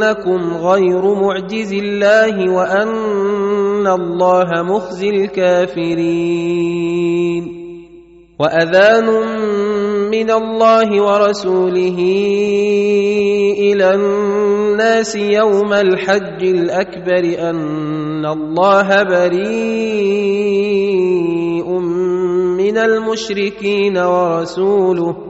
أنكم غير معجز الله وأن الله مخزي الكافرين وأذان من الله ورسوله إلى الناس يوم الحج الأكبر أن الله بريء من المشركين ورسوله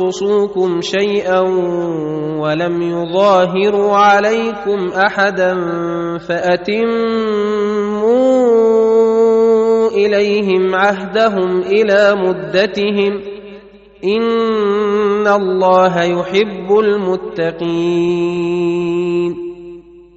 ينقصوكم شيئا ولم يظاهروا عليكم أحدا فأتموا إليهم عهدهم إلى مدتهم إن الله يحب المتقين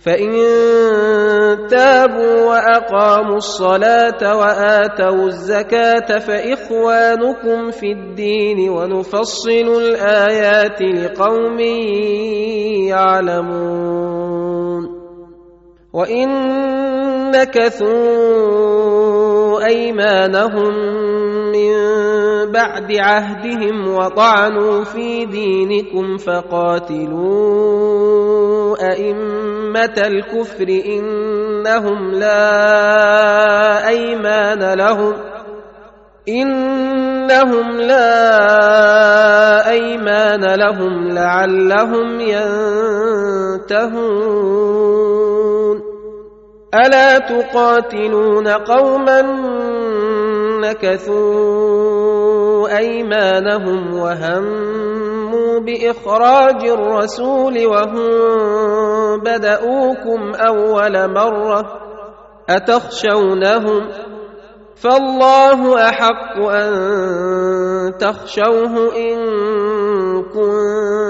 فإن تابوا وأقاموا الصلاة وآتوا الزكاة فإخوانكم في الدين ونفصل الآيات لقوم يعلمون. وإن نكثوا أيمانهم من بعد عهدهم وطعنوا في دينكم فقاتلوا أئمة الكفر إنهم لا أيمان لهم إنهم لا أيمان لهم لعلهم ينتهون ألا تقاتلون قوما نكثوا أيمانهم وهموا بإخراج الرسول وهم بدأوكم أول مرة أتخشونهم فالله أحق أن تخشوه إن كنتم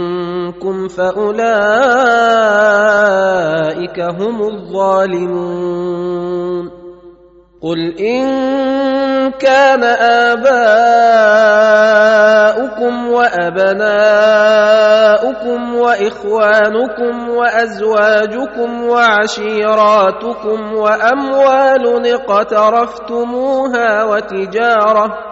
فأولئك هم الظالمون. قل إن كان آباؤكم وأبناؤكم وإخوانكم وأزواجكم وعشيراتكم وأموال اقترفتموها وتجارة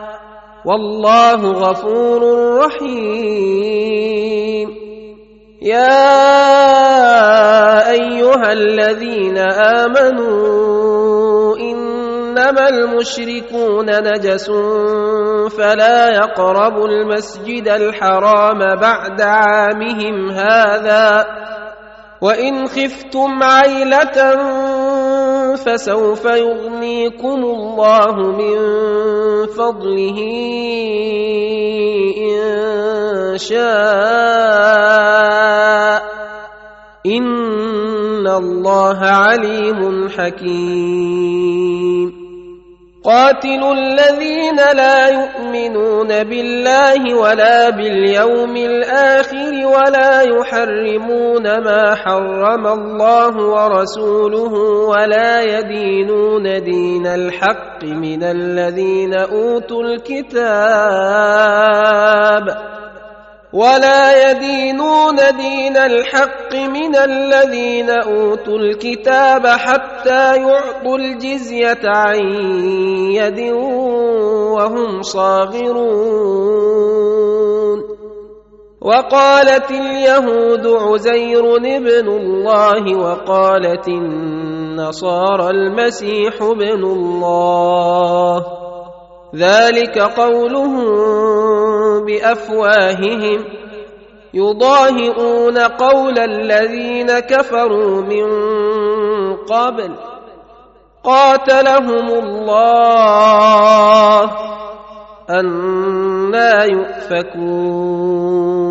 والله غفور رحيم. يا أيها الذين آمنوا إنما المشركون نجس فلا يقربوا المسجد الحرام بعد عامهم هذا. وإن خفتم عيلة فسوف يغنيكم الله من فضله إن شاء. إن الله عليم حكيم. قاتلوا الذين لا يؤمنون بالله ولا باليوم الآخر ولا يحرمون ما حرم الله ورسوله ولا يدينون دين الحق من الذين أوتوا الكتاب ولا يدينون دين الحق من الذين أوتوا الكتاب حتى يعطوا الجزية عن يد وهم صاغرون. وقالت اليهود عزير ابن الله وقالت النصارى المسيح ابن الله. ذلك قولهم بأفواههم. يضاهئون قول الذين كفروا من قبل. قاتلهم الله أنا يؤفكون.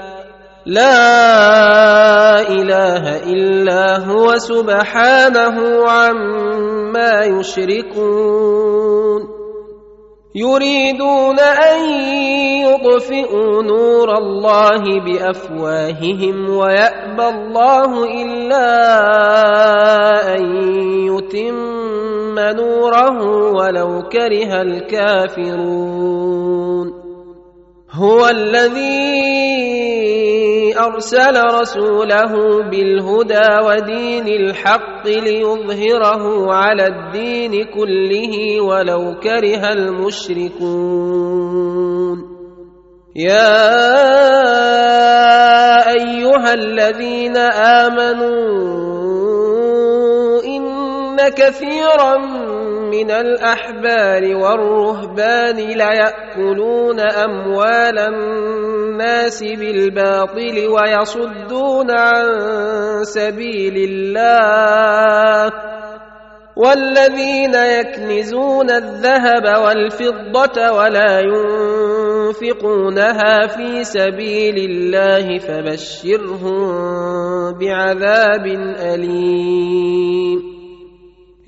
لا إله إلا هو سبحانه عما يشركون. يريدون أن يطفئوا نور الله بأفواههم ويأبى الله إلا أن يتم نوره ولو كره الكافرون. هو الذي أرسل رسوله بالهدى ودين الحق ليظهره على الدين كله ولو كره المشركون. يا أيها الذين آمنوا إن كثيرا من الأحبار والرهبان ليأكلون أموال الناس بالباطل ويصدون عن سبيل الله والذين يكنزون الذهب والفضة ولا ينفقونها في سبيل الله فبشرهم بعذاب أليم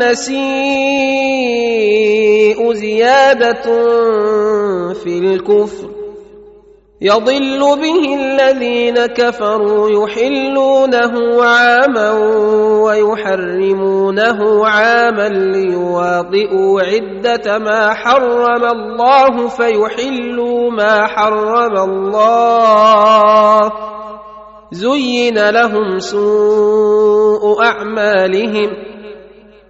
النسيء زيادة في الكفر. يضل به الذين كفروا يحلونه عاما ويحرمونه عاما ليواطئوا عدة ما حرم الله فيحلوا ما حرم الله. زين لهم سوء أعمالهم.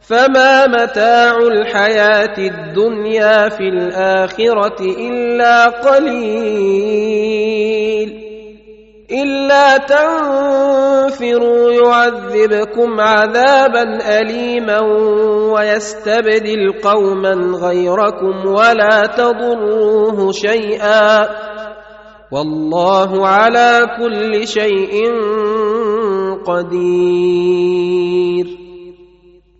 فما متاع الحياة الدنيا في الاخره الا قليل الا تنفروا يعذبكم عذابا اليما ويستبدل قوما غيركم ولا تضروه شيئا والله على كل شيء قدير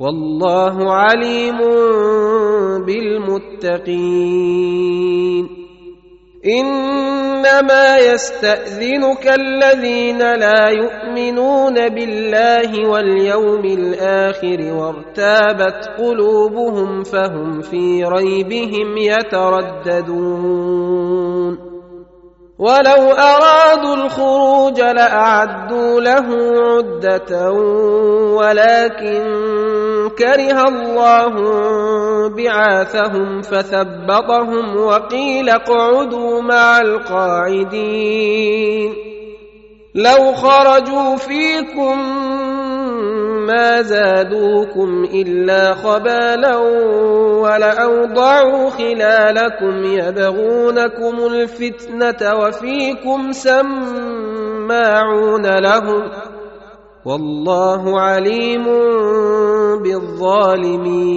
والله عليم بالمتقين. إنما يستأذنك الذين لا يؤمنون بالله واليوم الآخر وارتابت قلوبهم فهم في ريبهم يترددون. ولو أرادوا الخروج لأعدوا له عدة ولكن كره الله بعاثهم فثبطهم وقيل اقعدوا مع القاعدين. لو خرجوا فيكم ما زادوكم الا خبالا ولاوضعوا خلالكم يبغونكم الفتنه وفيكم سماعون لهم والله عليم بالظالمين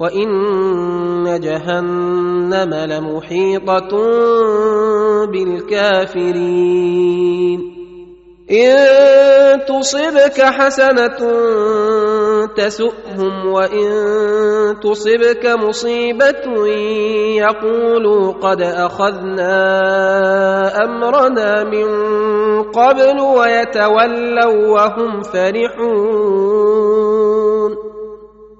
وان جهنم لمحيطه بالكافرين ان تصبك حسنه تسؤهم وان تصبك مصيبه يقولوا قد اخذنا امرنا من قبل ويتولوا وهم فرحون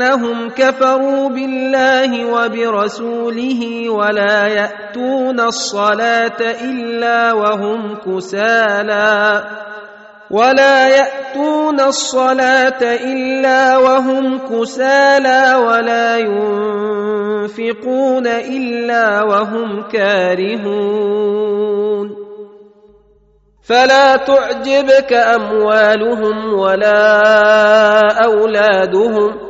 انهم كفروا بالله وبرسوله ولا ياتون الصلاه الا وهم كسالى ولا ياتون الصلاه الا وهم كسالى ولا ينفقون الا وهم كارهون فلا تعجبك اموالهم ولا اولادهم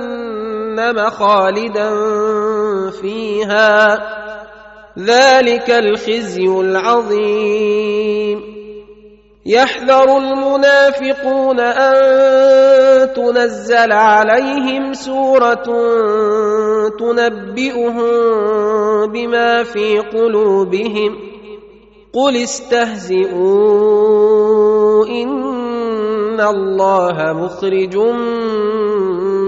خالدا فيها. ذلك الخزي العظيم. يحذر المنافقون أن تنزل عليهم سورة تنبئهم بما في قلوبهم. قل استهزئوا إن الله مخرج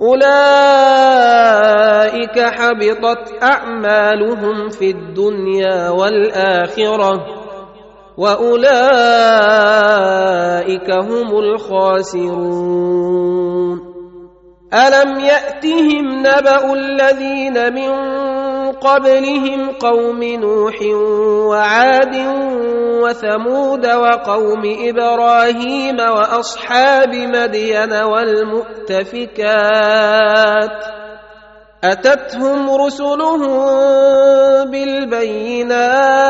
أولئك حبطت أعمالهم في الدنيا والآخرة وأولئك هم الخاسرون. الم ياتهم نبا الذين من قبلهم قوم نوح وعاد وثمود وقوم إبراهيم واصحاب مدين والمؤتفكات اتتهم رسلهم بالبينات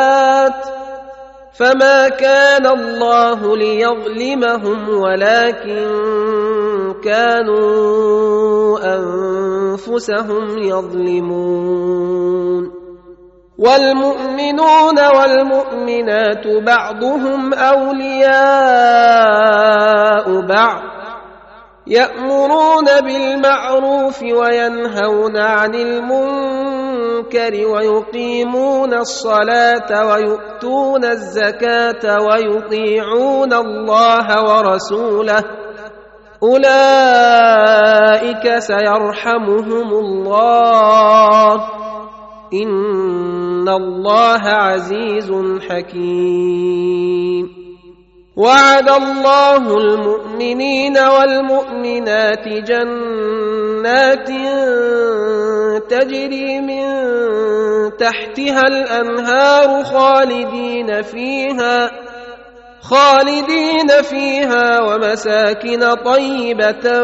فما كان الله ليظلمهم ولكن كانوا أنفسهم يظلمون والمؤمنون والمؤمنات بعضهم أولياء بعض يأمرون بالمعروف وينهون عن المنكر ويقيمون الصلاة ويؤتون الزكاة ويطيعون الله ورسوله أولئك سيرحمهم الله. إن الله عزيز حكيم. وعد الله المؤمنين والمؤمنات جنات تجري من تحتها الأنهار خالدين فيها. خالدين فيها ومساكن طيبة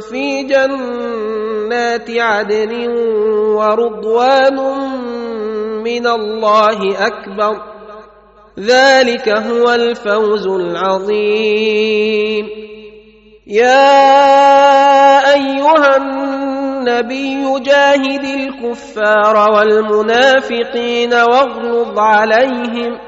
في جنات عدن ورضوان من الله أكبر. ذلك هو الفوز العظيم. يا أيها النبي جاهد الكفار والمنافقين واغلظ عليهم.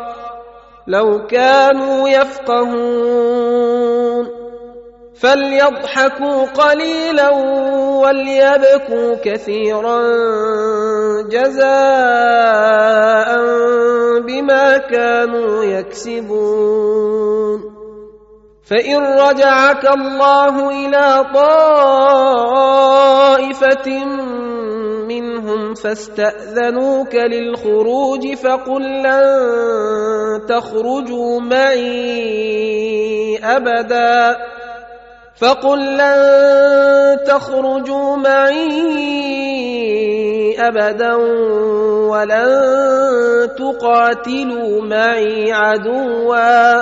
لو كانوا يفقهون فليضحكوا قليلا وليبكوا كثيرا جزاء بما كانوا يكسبون. فإن رجعك الله إلى طائفة منهم فاستأذنوك للخروج فقل لن تخرجوا معي أبدا. فقل لن تخرجوا معي أبدا ولن تقاتلوا معي عدوا.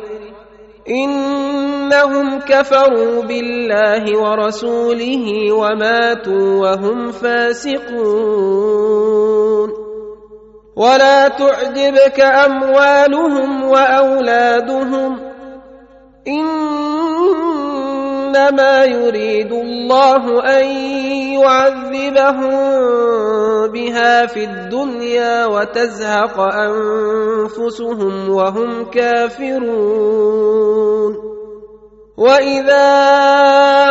إنهم كفروا بالله ورسوله وماتوا وهم فاسقون. ولا تعجبك أموالهم وأولادهم. إنما يريد الله أن يعذبهم بها في الدنيا وتزهق أنفسهم وهم كافرون. وإذا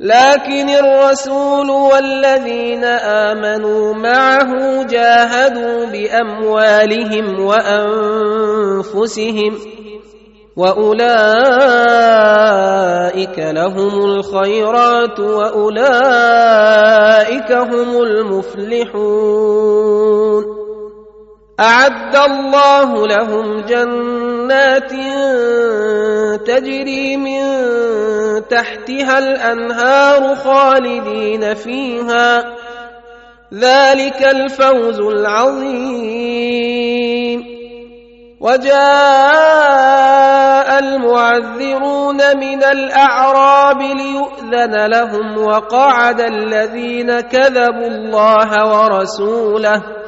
لكن الرسول والذين آمنوا معه جاهدوا بأموالهم وأنفسهم وأولئك لهم الخيرات وأولئك هم المفلحون. أعد الله لهم جنات تجري من تحتها الأنهار خالدين فيها. ذلك الفوز العظيم. وجاء المعذرون من الأعراب ليؤذن لهم وقعد الذين كذبوا الله ورسوله.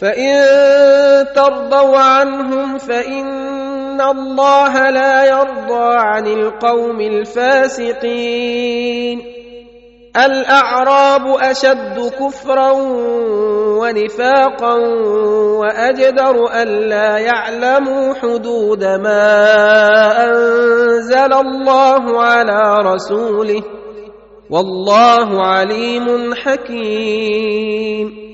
فان ترضوا عنهم فان الله لا يرضى عن القوم الفاسقين الاعراب اشد كفرا ونفاقا واجدر الا يعلموا حدود ما انزل الله على رسوله والله عليم حكيم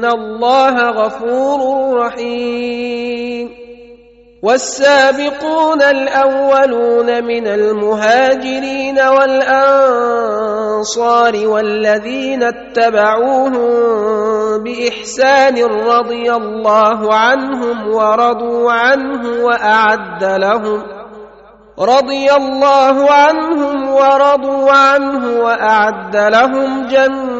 ان الله غفور رحيم والسابقون الاولون من المهاجرين والانصار والذين اتبعوهم باحسان رضي الله عنهم ورضوا عنه واعد لهم رضي الله عنهم ورضوا عنه واعد لهم جنات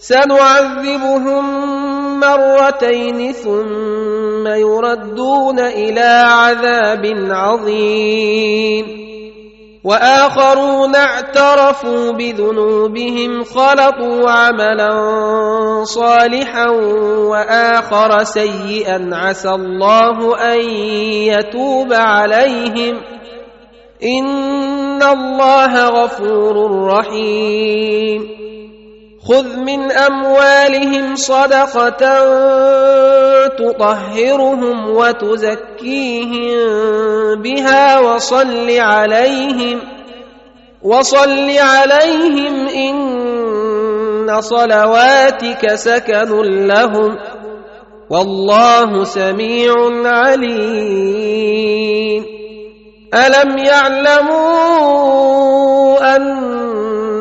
سنعذبهم مرتين ثم يردون إلى عذاب عظيم. وآخرون اعترفوا بذنوبهم خلطوا عملا صالحا وآخر سيئا عسى الله أن يتوب عليهم. إن الله غفور رحيم. خذ من اموالهم صدقه تطهرهم وتزكيهم بها وصل عليهم وصل عليهم ان صلواتك سكن لهم والله سميع عليم الم يعلموا ان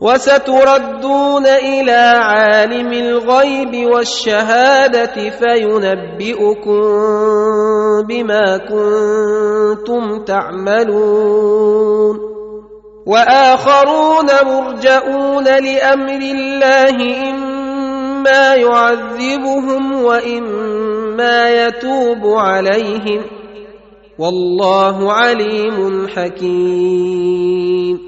وستردون إلى عالم الغيب والشهادة فينبئكم بما كنتم تعملون. وآخرون مرجئون لأمر الله إما يعذبهم وإما يتوب عليهم. والله عليم حكيم.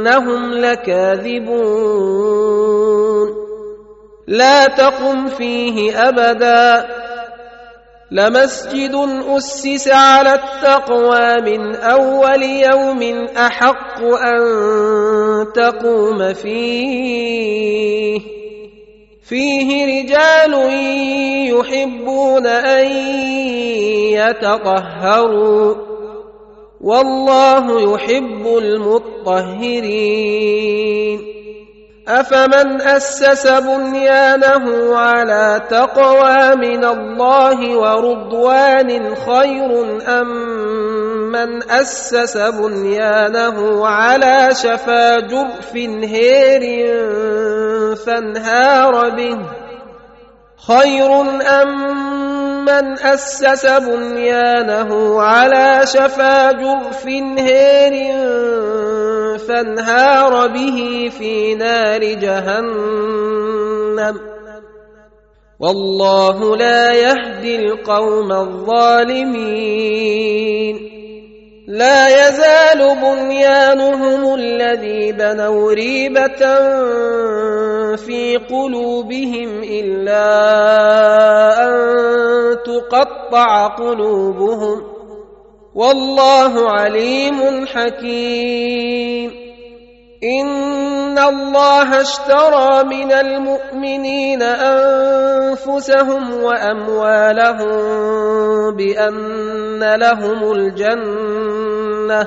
إنهم لكاذبون. لا تقم فيه أبدا. لمسجد أسس على التقوى من أول يوم أحق أن تقوم فيه. فيه رجال يحبون أن يتطهروا. والله يحب المطهرين. أفمن أسس بنيانه على تقوى من الله ورضوان خير أم من أسس بنيانه على شفا جرف هير فانهار به خير أم من اسس بنيانه على شفا جرف هير فانهار به في نار جهنم والله لا يهدي القوم الظالمين لا يزال بنيانهم الذي بنوا ريبه في قلوبهم إلا أن تقطع قلوبهم والله عليم حكيم. إن الله اشترى من المؤمنين أنفسهم وأموالهم بأن لهم الجنة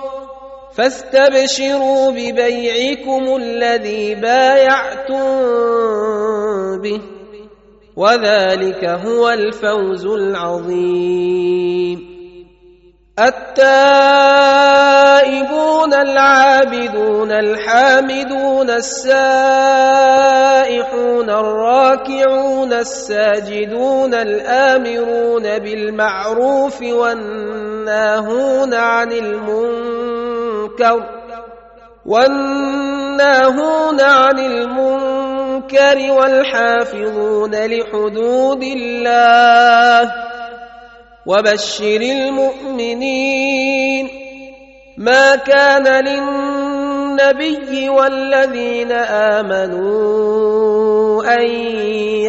فاستبشروا ببيعكم الذي بايعتم به وذلك هو الفوز العظيم. التائبون العابدون الحامدون السائحون الراكعون الساجدون الآمرون بالمعروف والناهون عن المنكر والناهون عن المنكر والحافظون لحدود الله وبشر المؤمنين ما كان للنبي والذين آمنوا أن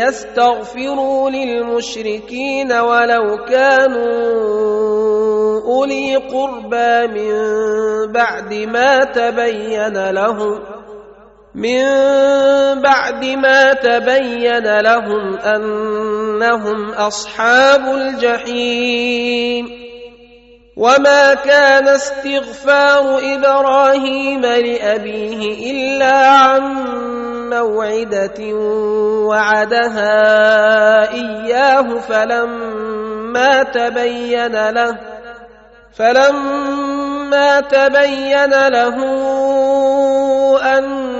يستغفروا للمشركين ولو كانوا أولي قربى من بعد ما تبين لهم من بعد ما تبين لهم أنهم أصحاب الجحيم وما كان استغفار إبراهيم لابيه الا عن موعده وعدها اياه فلما تبين له فلما تبين له ان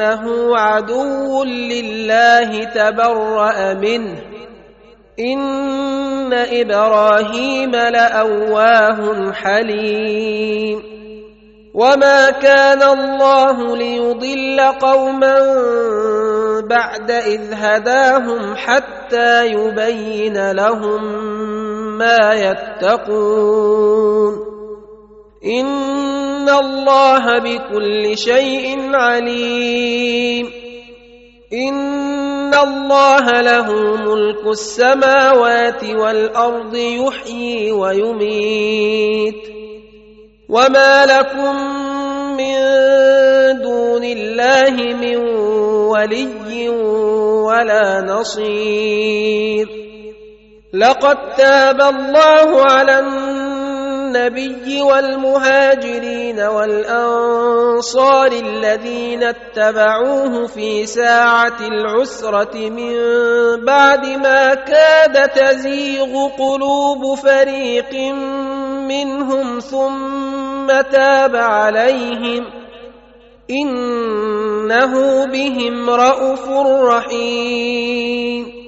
انه عدو لله تبرا منه ان إبراهيم لاواه حليم وما كان الله ليضل قوما بعد اذ هداهم حتى يبين لهم ما يتقون ان الله بكل شيء عليم ان الله له ملك السماوات والارض يحيي ويميت وما لكم من دون الله من ولي ولا نصير لقد تاب الله على النبي والمهاجرين والأنصار الذين اتبعوه في ساعة العسرة من بعد ما كاد تزيغ قلوب فريق منهم ثم تاب عليهم إنه بهم رءوف رحيم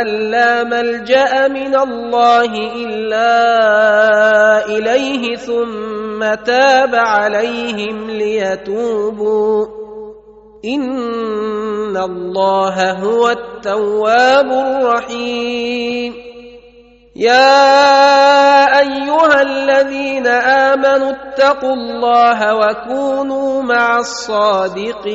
أن لا ملجأ من الله إلا إليه ثم تاب عليهم ليتوبوا. إن الله هو التواب الرحيم. يا أيها الذين آمنوا اتقوا الله وكونوا مع الصادقين.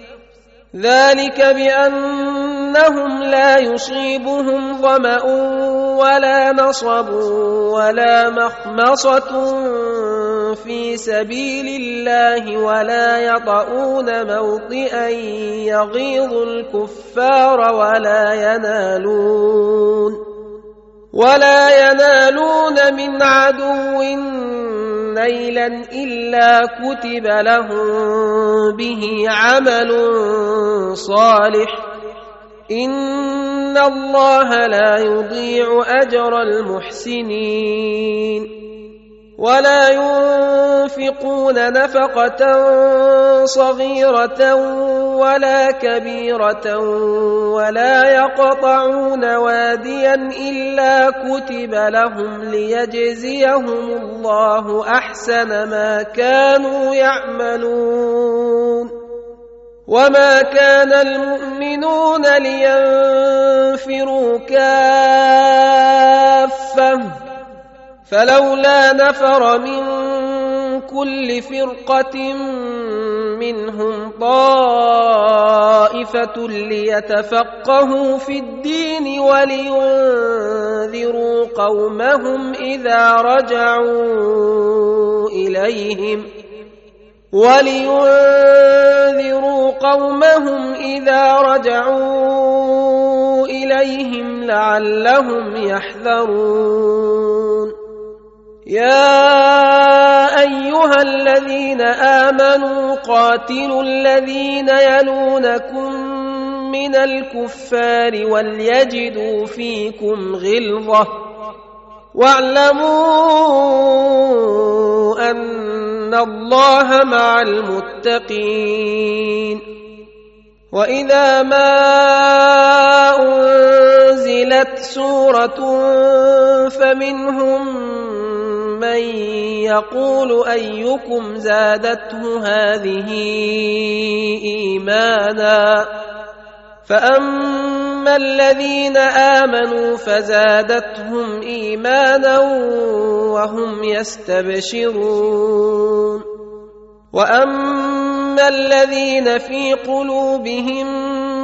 ذلك بأنهم لا يصيبهم ظمأ ولا نصب ولا مخمصة في سبيل الله ولا يطؤون موطئا يغيظ الكفار ولا ينالون ولا ينالون من عدو نيلا إلا كتب لهم به عمل صالح. إن الله لا يضيع أجر المحسنين. ولا ينفقون نفقة صغيرة ولا كبيرة ولا يقطعون واديا إلا كتب لهم ليجزيهم الله أحسن ما كانوا يعملون وما كان المؤمنون لينفروا كافة فلولا نفر من كل فرقة منهم طائفة ليتفقهوا في الدين ولينذروا قومهم إذا رجعوا إليهم ولينذروا قومهم إذا رجعوا إليهم لعلهم يحذرون يا أيها الذين آمنوا قاتلوا الذين يلونكم من الكفار وليجدوا فيكم غلظة واعلموا أن الله مع المتقين وإذا ما أنزلت سورة فمنهم من يقول أيكم زادته هذه إيمانا فأما الذين آمنوا فزادتهم إيمانا وهم يستبشرون وأما الذين في قلوبهم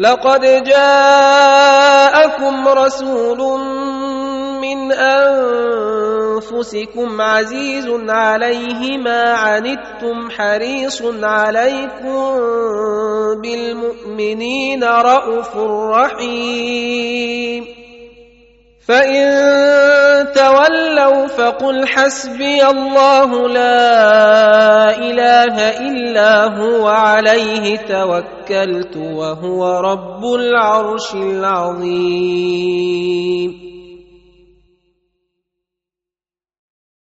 لقد جاءكم رسول من أنفسكم عزيز عليه ما عنتم حريص عليكم بالمؤمنين رءوف رحيم. فان تولوا فقل حسبي الله لا اله الا هو عليه توكلت وهو رب العرش العظيم